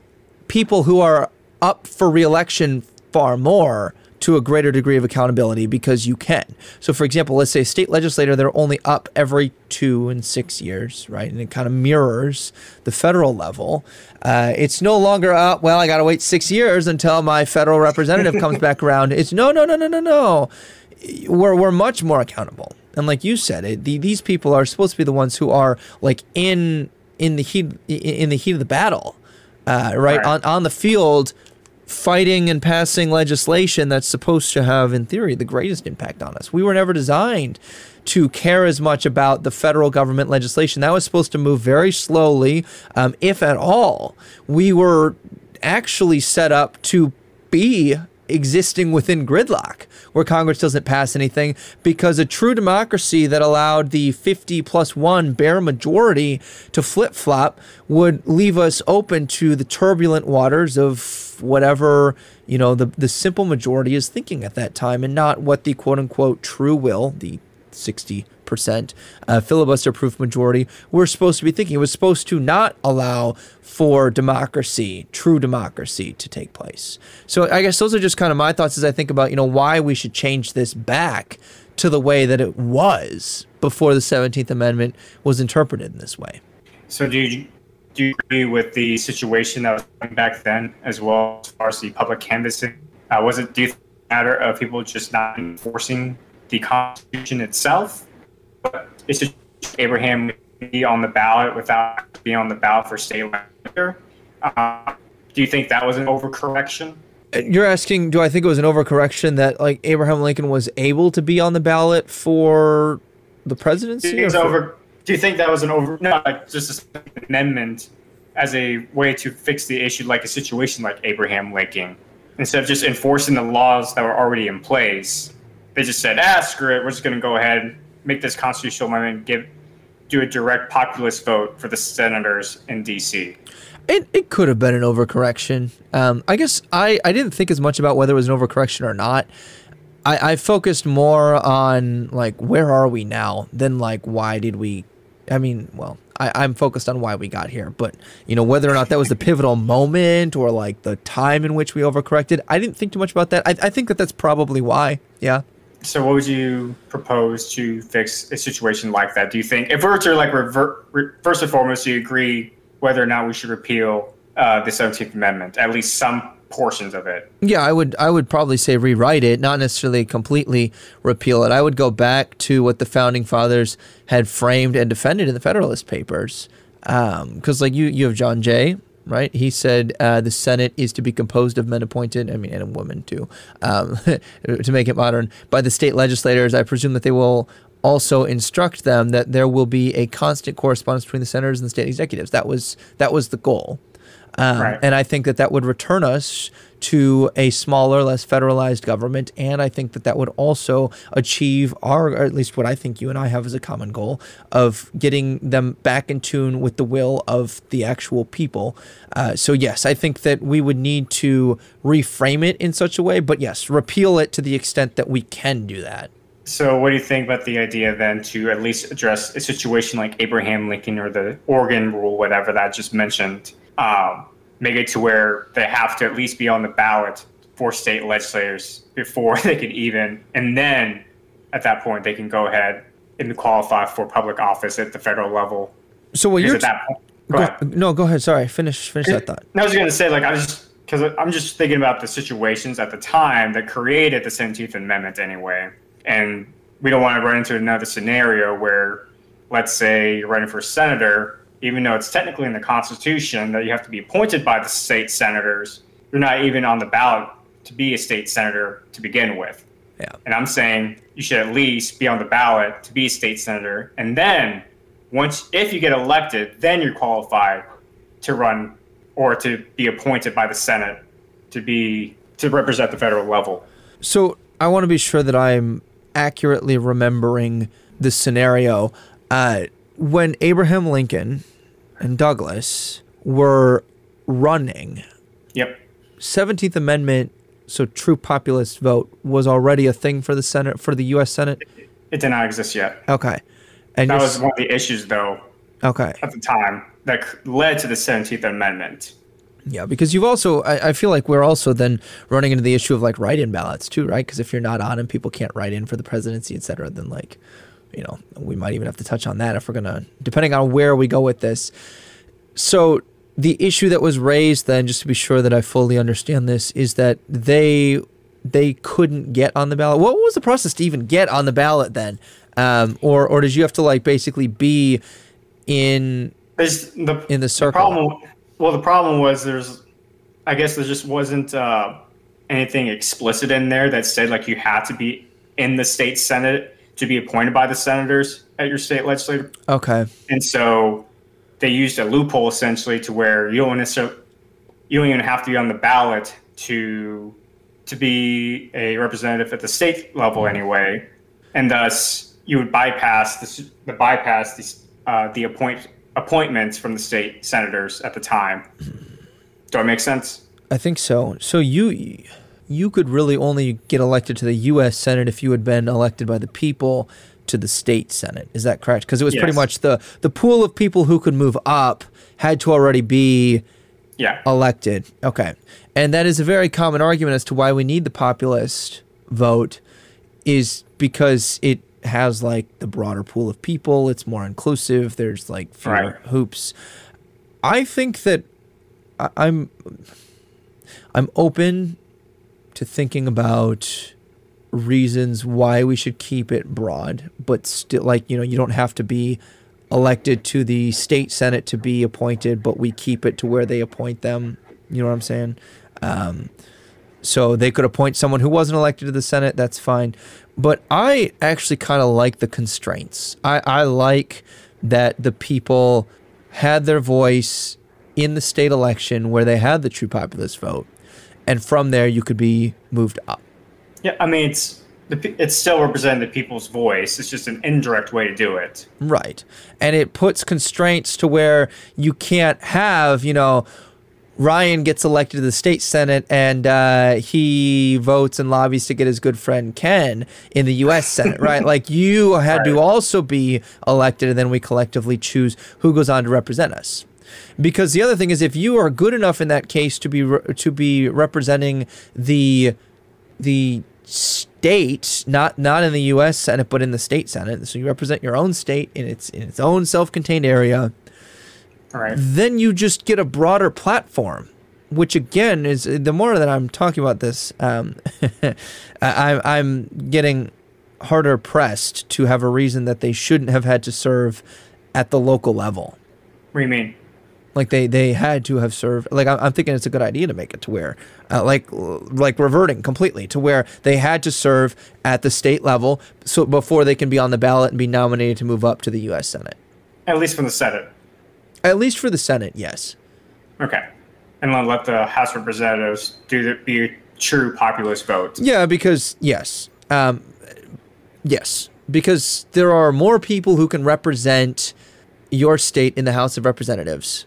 people who are up for reelection far more to a greater degree of accountability because you can. So, for example, let's say a state legislator, they're only up every two and six years, right? And it kind of mirrors the federal level. Uh, it's no longer up, well, I got to wait six years until my federal representative comes back around. It's no, no, no, no, no, no we're, we're much more accountable. And like you said, it, the, these people are supposed to be the ones who are like in in the heat in the heat of the battle, uh, right? right on on the field, fighting and passing legislation that's supposed to have, in theory, the greatest impact on us. We were never designed to care as much about the federal government legislation. That was supposed to move very slowly, um, if at all. We were actually set up to be existing within gridlock where Congress doesn't pass anything because a true democracy that allowed the 50 plus one bare majority to flip flop would leave us open to the turbulent waters of whatever, you know, the, the simple majority is thinking at that time and not what the quote unquote true will, the 60 percent uh, filibuster proof majority we're supposed to be thinking. It was supposed to not allow for democracy, true democracy, to take place. So I guess those are just kind of my thoughts as I think about you know why we should change this back to the way that it was before the Seventeenth Amendment was interpreted in this way. So do you do you agree with the situation that was back then as well as far as the public canvassing? Uh, was it do you matter of people just not enforcing the Constitution itself? But it's just Abraham be on the ballot without being on the ballot for state legislature. Uh, do you think that was an overcorrection? You're asking, do I think it was an overcorrection that like Abraham Lincoln was able to be on the ballot for the presidency? Do you think, over, do you think that was an over? No, like just an amendment as a way to fix the issue, like a situation like Abraham Lincoln, instead of just enforcing the laws that were already in place. They just said, "Ah, screw it. We're just going to go ahead, make this constitutional amendment, give, do a direct populist vote for the senators in D.C." It, it could have been an overcorrection. Um, I guess I, I didn't think as much about whether it was an overcorrection or not. I, I focused more on like where are we now than like why did we I mean, well, I, I'm focused on why we got here, but you know whether or not that was the pivotal moment or like the time in which we overcorrected. I didn't think too much about that. I, I think that that's probably why. Yeah. So, what would you propose to fix a situation like that? Do you think, if we were to like revert, re, first and foremost, do you agree whether or not we should repeal uh, the Seventeenth Amendment, at least some portions of it? Yeah, I would. I would probably say rewrite it, not necessarily completely repeal it. I would go back to what the founding fathers had framed and defended in the Federalist Papers, because um, like you, you have John Jay, right? He said uh, the Senate is to be composed of men appointed, I mean, and women too, um, to make it modern, by the state legislators. I presume that they will also instruct them that there will be a constant correspondence between the senators and the state executives. That was that was the goal. Um, right. And I think that that would return us to a smaller, less federalized government. And I think that that would also achieve our, or at least what I think you and I have as a common goal, of getting them back in tune with the will of the actual people. Uh, so, yes, I think that we would need to reframe it in such a way. But yes, repeal it to the extent that we can do that. So, what do you think about the idea then to at least address a situation like Abraham Lincoln or the Oregon rule, whatever that I just mentioned? um, make it to where they have to at least be on the ballot for state legislators before they can even, and then at that point they can go ahead and qualify for public office at the federal level. So what you're at that point, go, go no, go ahead. Sorry, finish finish that thought. I was going to say like I was just because I'm just thinking about the situations at the time that created the Seventeenth Amendment anyway, and we don't want to run into another scenario where, let's say, you're running for senator even though it's technically in the Constitution that you have to be appointed by the state senators, you're not even on the ballot to be a state senator to begin with. Yeah. And I'm saying you should at least be on the ballot to be a state senator. And then once if you get elected, then you're qualified to run or to be appointed by the Senate to be to represent the federal level. So I want to be sure that I'm accurately remembering the scenario. Uh, when Abraham Lincoln and Douglas were running. Yep. 17th Amendment, so true populist vote, was already a thing for the Senate, for the U.S. Senate? It did not exist yet. Okay. And that was one of the issues, though. Okay. At the time, that led to the 17th Amendment. Yeah, because you've also, I, I, feel like we're also then running into the issue of like write in ballots too, right? Because if you're not on and people can't write in for the presidency, et cetera, then like you know, we might even have to touch on that if we're going to, depending on where we go with this. So, the issue that was raised then, just to be sure that I fully understand this, is that they they couldn't get on the ballot. What was the process to even get on the ballot then? Um, or or did you have to like basically be in the, in the circle? The problem, well, the problem was there's, I guess there just wasn't uh, anything explicit in there that said like you had to be in the state senate to be appointed by the senators at your state legislature. Okay. And so they used a loophole essentially to where you don't necessarily you don't even have to be on the ballot to to be a representative at the state level anyway, and thus you would bypass the, the bypass the uh, the appoint appointments from the state senators at the time. Do I make sense? I think so. So you you could really only get elected to the U.S. Senate if you had been elected by the people to the state senate. Is that correct? Because it was pretty much the the pool of people who could move up had to already be Yeah. elected. Okay. And that is a very common argument as to why we need the populist vote is because it has like the broader pool of people, it's more inclusive, there's like fewer Right. hoops. I think that I- I'm I'm open to thinking about reasons why we should keep it broad, but still like, you know, you don't have to be elected to the state senate to be appointed, but we keep it to where they appoint them. You know what I'm saying? Um, so they could appoint someone who wasn't elected to the senate. That's fine. But I actually kind of like the constraints. I, I like that the people had their voice in the state election where they had the true populist vote, and from there you could be moved up. Yeah. I mean, it's the, it's still representing the people's voice. It's just an indirect way to do it. Right. And it puts constraints to where you can't have, you know, Ryan gets elected to the state senate and uh, he votes and lobbies to get his good friend Ken in the U.S. Senate, right? Like you had to also be elected, and then we collectively choose who goes on to represent us. Because the other thing is, if you are good enough in that case to be re- to be representing the the state, not not in the U.S. Senate, but in the state Senate, so you represent your own state in its in its own self-contained area All right. then you just get a broader platform which again is the more that i'm talking about this um, I, i'm getting harder pressed to have a reason that they shouldn't have had to serve at the local level What do you mean? Like they they had to have served like i'm, thinking it's a good idea to make it to where uh, like like reverting completely to where they had to serve at the state level so before they can be on the ballot and be nominated to move up to the us senate At least from the Senate. at least for the senate yes Okay. And then let the House of Representatives do the be a true populist vote. Yeah, because yes, um, yes, because there are more people who can represent your state in the House of Representatives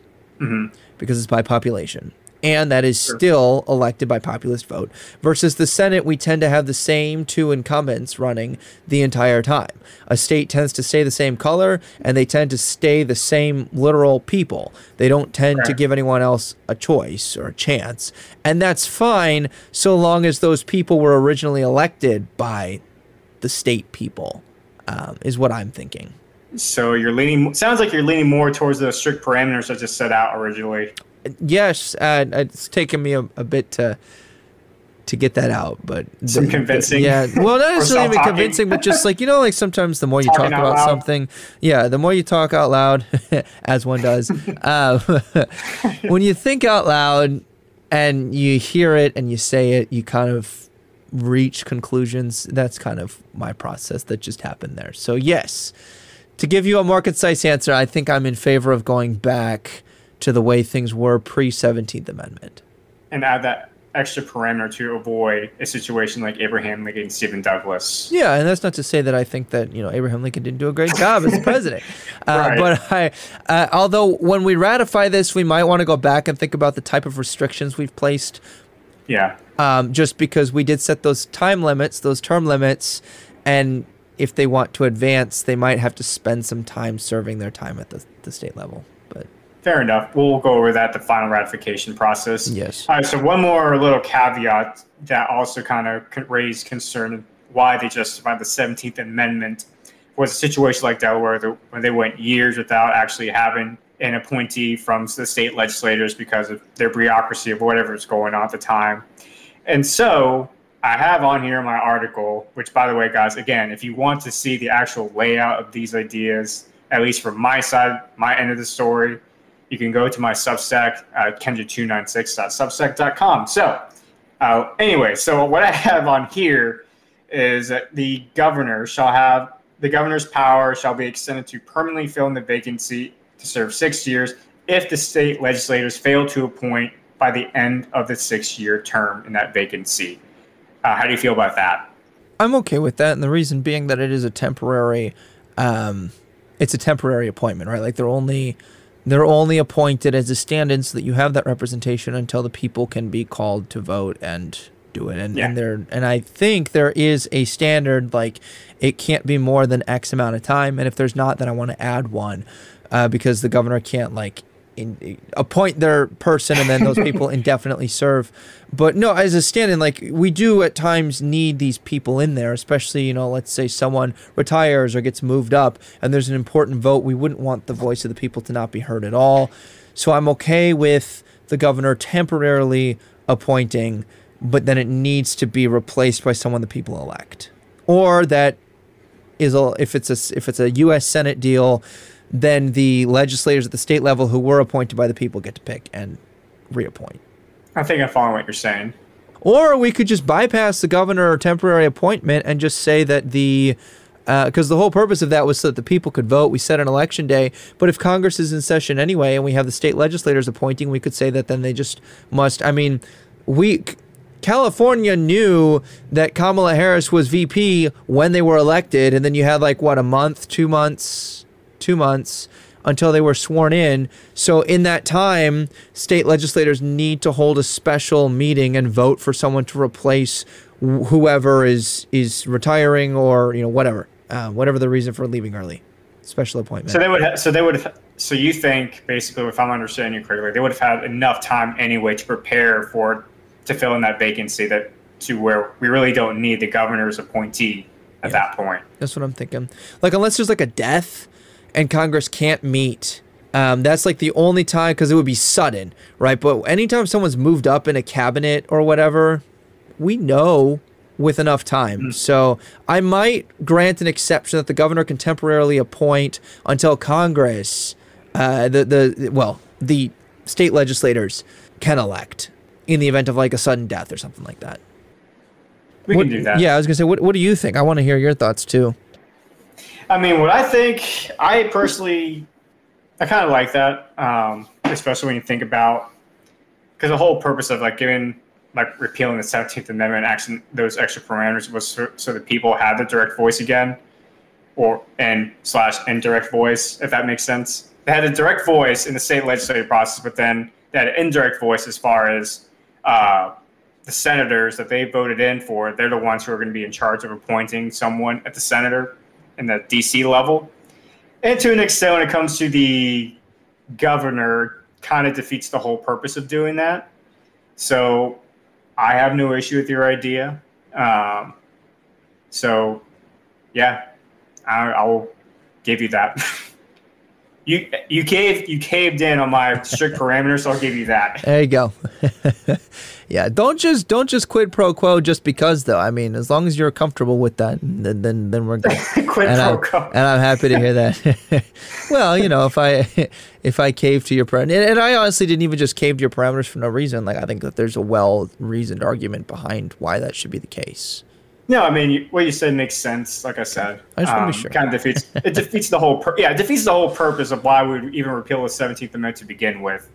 because it's by population, and that is still elected by populist vote. Versus the Senate, we tend to have the same two incumbents running the entire time. A state tends to stay the same color, and they tend to stay the same literal people. They don't tend to give anyone else a choice or a chance, and that's fine so long as those people were originally elected by the state people. Um, is what I'm thinking. So you're leaning. Sounds like you're leaning more towards the strict parameters I just set out originally. Yes, uh, it's taken me a, a bit to to get that out, but Some the- convincing yeah, well, not necessarily even convincing, but just like you know, like sometimes the more you Talking talk about loud. something, yeah, the more you talk out loud, as one does, uh, when you think out loud and you hear it and you say it, you kind of reach conclusions. That's kind of my process that just happened there. So yes, to give you a more concise answer, I think I'm in favor of going back to the way things were pre 17th Amendment. and add that extra parameter to avoid a situation like Abraham Lincoln and Stephen Douglas. Yeah, and that's not to say that I think that you know Abraham Lincoln didn't do a great job as president. Uh, Right. But I, uh, although when we ratify this, we might want to go back and think about the type of restrictions we've placed. Yeah. Um, just because we did set those time limits, those term limits, and if they want to advance, they might have to spend some time serving their time at the, the state level. But Fair enough. We'll go over that the final ratification process. Yes. All right. So one more little caveat that also kind of raised concern why they justified the Seventeenth Amendment was a situation like Delaware where they went years without actually having an appointee from the state legislators because of their bureaucracy of whatever's going on at the time. And so I have on here my article, which, by the way, guys, again, if you want to see the actual layout of these ideas, at least from my side, my end of the story, you can go to my Substack, uh, kengine296.substack.com. So, uh, anyway, so what I have on here is that the governor shall have the governor's power shall be extended to permanently fill in the vacancy to serve six years if the state legislators fail to appoint by the end of the six-year term in that vacancy. Uh, how do you feel about that? I'm okay with that, and the reason being that it is a temporary, um, it's a temporary appointment, right? Like they're only they're only appointed as a stand-in so that you have that representation until the people can be called to vote and do it. And Yeah. and there and I think there is a standard like it can't be more than X amount of time. And if there's not, then I want to add one uh, because the governor can't like in, appoint their person and then those people indefinitely serve. But no, as a stand-in, like we do at times need these people in there, especially you know, let's say someone retires or gets moved up, and there's an important vote. We wouldn't want the voice of the people to not be heard at all. So I'm okay with the governor temporarily appointing, but then it needs to be replaced by someone the people elect, or that is a if it's a if it's a U.S. Senate deal, then the legislators at the state level who were appointed by the people get to pick and reappoint. I think I'm following what you're saying. Or we could just bypass the governor or temporary appointment and just say that the uh, because the whole purpose of that was so that the people could vote. We set an election day, but if Congress is in session anyway, and we have the state legislators appointing, we could say that then they just must. I mean, we California knew that Kamala Harris was VP when they were elected, and then you had like what a month, two months, two months until they were sworn in. So in that time, state legislators need to hold a special meeting and vote for someone to replace wh- whoever is is retiring or you know whatever, uh, whatever the reason for leaving early. Special appointment. So they would. Ha- so they would. So you think basically, if I'm understanding you correctly, they would have had enough time anyway to prepare for to fill in that vacancy that to where we really don't need the governor's appointee at that point. That's what I'm thinking. Like unless there's like a death and Congress can't meet. Um, that's like the only time because it would be sudden, right? But anytime someone's moved up in a cabinet or whatever, we know with enough time. So I might grant an exception that the governor can temporarily appoint until Congress, uh, the the well, the state legislators can elect in the event of like a sudden death or something like that. We What- can do that. Yeah, I was gonna say, what what do you think? I want to hear your thoughts too. I mean, what I think, I personally, I kind of like that, um, especially when you think about, because the whole purpose of like giving, like repealing the Seventeenth Amendment, action those extra parameters was so, so that people had the direct voice again, or and slash indirect voice, if that makes sense. They had a direct voice in the state legislative process, but then they had an indirect voice as far as uh, the senators that they voted in for. They're the ones who are going to be in charge of appointing someone at the senator in the DC level. And to an extent, when it comes to the governor, kind of defeats the whole purpose of doing that. So I have no issue with your idea. Um, so, yeah, I, I'll give you that. you you caved you caved in on my strict parameters, so I'll give you that. There you go. yeah, don't just don't just quid pro quo just because though. I mean, as long as you're comfortable with that, then then, then we're good. Quid and, pro I'm, quo. and I'm happy to hear that. well, you know, if I if I cave to your parameters, and, and I honestly didn't even just cave to your parameters for no reason. Like I think that there's a well reasoned argument behind why that should be the case. No, I mean what you said makes sense. Like I said, I just wanna be sure. Kind of defeats it defeats the whole pur- yeah it defeats the whole purpose of why we would even repeal the Seventeenth Amendment to begin with,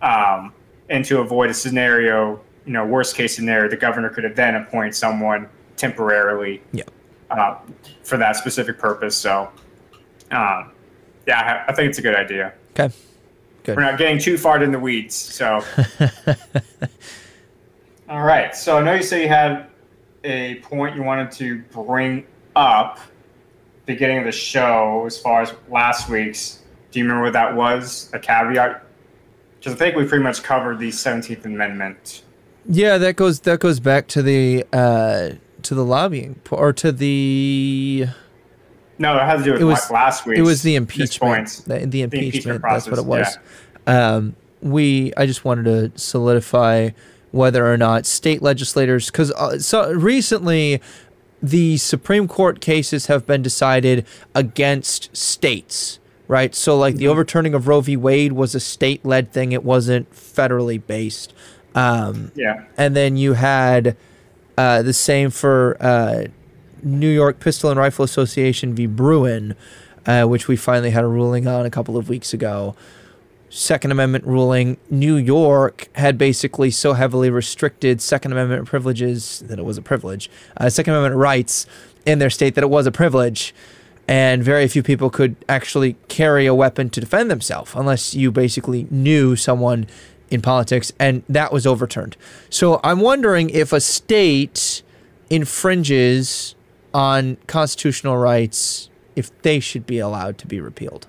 um, and to avoid a scenario, you know, worst case scenario, the governor could have then appoint someone temporarily Yeah. uh, for that specific purpose. So, um, yeah, I, I think it's a good idea. Okay. Good. We're not getting too far in the weeds. So, all right. So I know you said you had a point you wanted to bring up beginning of the show as far as last week's. Do you remember what that was? A caveat? Because I think we pretty much covered the Seventeenth Amendment. Yeah, that goes that goes back to the uh to the lobbying or to the No, it had to do with It was- la- last week. it was the impeachment. points. the, the impeachment, impeachment that's what it was. process, um we i just wanted to solidify whether or not state legislators because uh, so recently the supreme court cases have been decided against states right? So like the overturning of roe v. Wade was a state-led thing. It wasn't federally based um Yeah. and then you had uh, the same for uh, New York Pistol and Rifle Association v. Bruen, uh, which we finally had a ruling on a couple of weeks ago. Second Amendment ruling. New York had basically so heavily restricted Second Amendment privileges that it was a privilege, uh, Second Amendment rights in their state that it was a privilege. And very few people could actually carry a weapon to defend themselves unless you basically knew someone in politics, and that was overturned. So I'm wondering if a state infringes on constitutional rights, if they should be allowed to be repealed,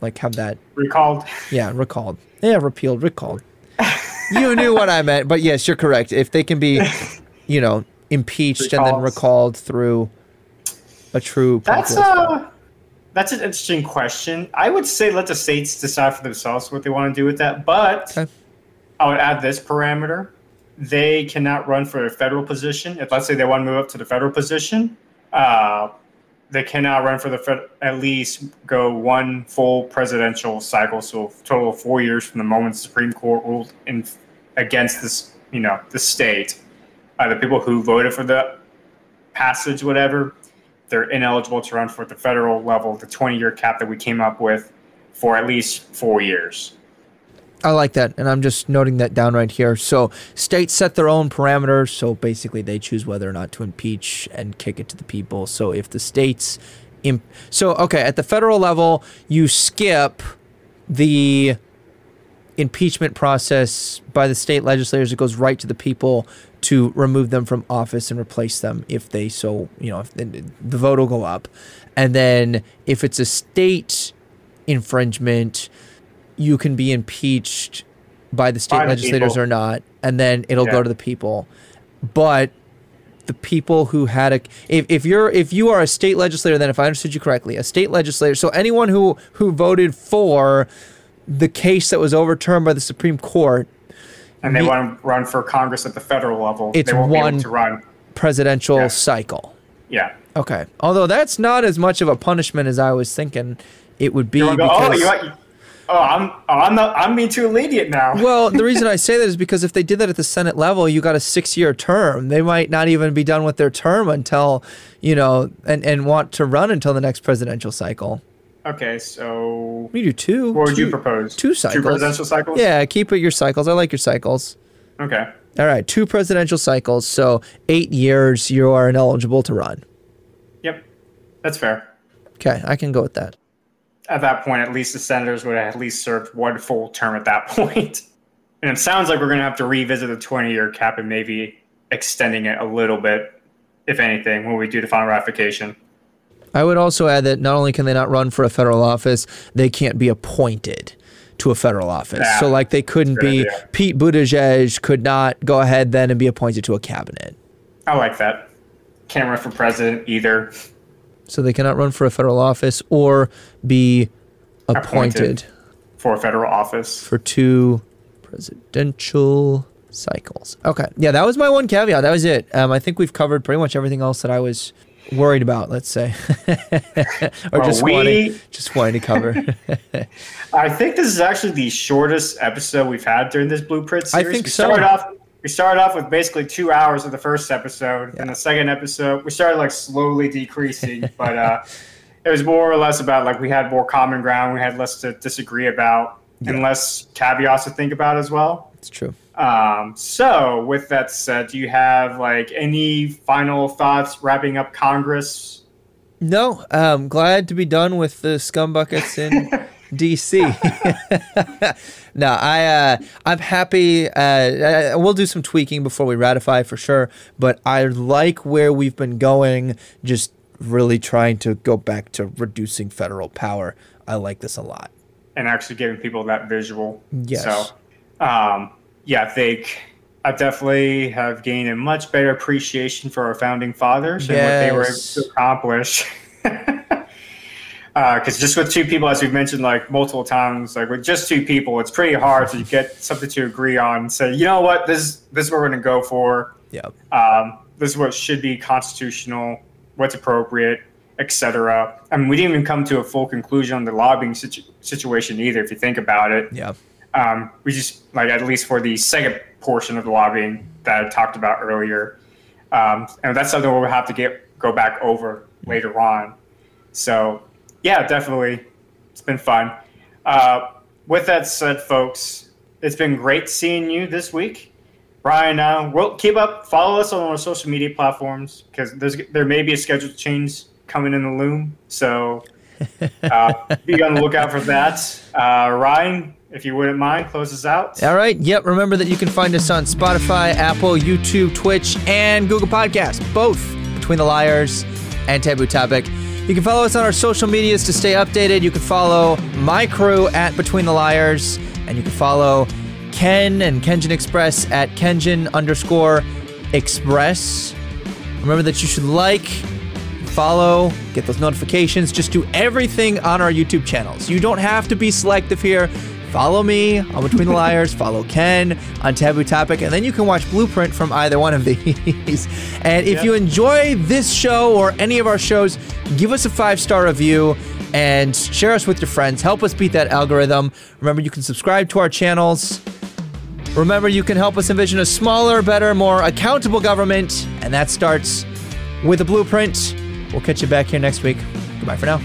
like have that recalled. Yeah, recalled. Yeah, repealed, recalled. you knew what I meant, but yes, you're correct. If they can be, you know, impeached and then recalled through a true. That's uh, that's an interesting question. I would say let the states decide for themselves what they want to do with that, but okay. I would add this parameter: they cannot run for a federal position. If let's say they want to move up to the federal position, uh, they cannot run for the fed, at least go one full presidential cycle, so total of four years from the moment the Supreme Court ruled in against this, you know, the state. Uh, the people who voted for the passage, whatever, they're ineligible to run for the federal level, the 20-year cap that we came up with, for at least four years. I like that, and I'm just noting that down right here. So states set their own parameters. So basically, they choose whether or not to impeach and kick it to the people. So if the states, imp- so okay, at the federal level, you skip the impeachment process by the state legislators. It goes right to the people to remove them from office and replace them if they so you know if the vote will go up, and then if it's a state infringement you can be impeached by the state by legislators the or not, and then it'll yeah. go to the people. But the people who had a if, if you're if you are a state legislator, then if I understood you correctly, a state legislator, so anyone who who voted for the case that was overturned by the Supreme Court, and they want to run for Congress at the federal level, it's one to run presidential yeah. cycle. Yeah. Okay. Although that's not as much of a punishment as I was thinking it would be. Go, because, oh, you, Oh, I'm oh, I'm not I'm being too lenient now. well, the reason I say that is because if they did that at the Senate level, you got a six year term. They might not even be done with their term until, you know, and, and want to run until the next presidential cycle. Okay, so we do two. What would two, you propose? Two cycles. Two presidential cycles. Yeah, keep it your cycles. I like your cycles. Okay. All right, two presidential cycles. So eight years, you are ineligible to run. Yep, that's fair. Okay, I can go with that at that point, at least the senators would have at least served one full term at that point. And it sounds like we're going to have to revisit the 20 year cap and maybe extending it a little bit, if anything, when we do the final ratification. I would also add that not only can they not run for a federal office, they can't be appointed to a federal office. Yeah, so, like, they couldn't be, idea. Pete Buttigieg could not go ahead then and be appointed to a cabinet. I like that. Can't run for president either so they cannot run for a federal office or be appointed, appointed for a federal office for two presidential cycles. Okay, yeah, that was my one caveat. That was it. Um, I think we've covered pretty much everything else that I was worried about. Let's say, or well, just we, wanting, just wanting to cover. I think this is actually the shortest episode we've had during this blueprint series. I think we so. Started off we started off with basically two hours of the first episode, yeah. and the second episode we started like slowly decreasing, but uh, it was more or less about like we had more common ground, we had less to disagree about, yeah. and less caveats to think about as well. It's true. Um, so, with that said, do you have like any final thoughts wrapping up Congress? No, I'm glad to be done with the scum buckets in DC. no, I uh, I'm happy. Uh, we'll do some tweaking before we ratify for sure. But I like where we've been going. Just really trying to go back to reducing federal power. I like this a lot. And actually giving people that visual. Yes. So, um, yeah, I think I definitely have gained a much better appreciation for our founding fathers and what they were able to accomplish. because uh, just with two people, as we've mentioned like multiple times, like with just two people, it's pretty hard to get something to agree on. And say, you know what, this this is what we're going to go for. Yeah. Um, this is what should be constitutional, what's appropriate, etc. I mean, we didn't even come to a full conclusion on the lobbying situ- situation either. If you think about it. Yeah. Um, we just like at least for the second portion of the lobbying that I talked about earlier, um, and that's something we'll have to get go back over later on. So yeah, definitely. It's been fun. Uh, with that said, folks, it's been great seeing you this week. Brian, uh, we'll keep up. Follow us on our social media platforms because there may be a schedule change coming in the loom. So uh, be on the lookout for that. Uh, Ryan, if you wouldn't mind, close us out. All right. Yep. Remember that you can find us on Spotify, Apple, YouTube, Twitch, and Google Podcasts, both Between the Liars and Taboo Topic. You can follow us on our social medias to stay updated. You can follow my crew at Between the Liars, and you can follow Ken and Kengine Express at Kengine underscore Express. Remember that you should like, follow, get those notifications. Just do everything on our YouTube channels. You don't have to be selective here. Follow me on Between the Liars, follow Ken on Taboo Topic, and then you can watch Blueprint from either one of these. And if Yep. you enjoy this show or any of our shows, give us a five star review and share us with your friends. Help us beat that algorithm. Remember, you can subscribe to our channels. Remember, you can help us envision a smaller, better, more accountable government, and that starts with a blueprint. We'll catch you back here next week. Goodbye for now.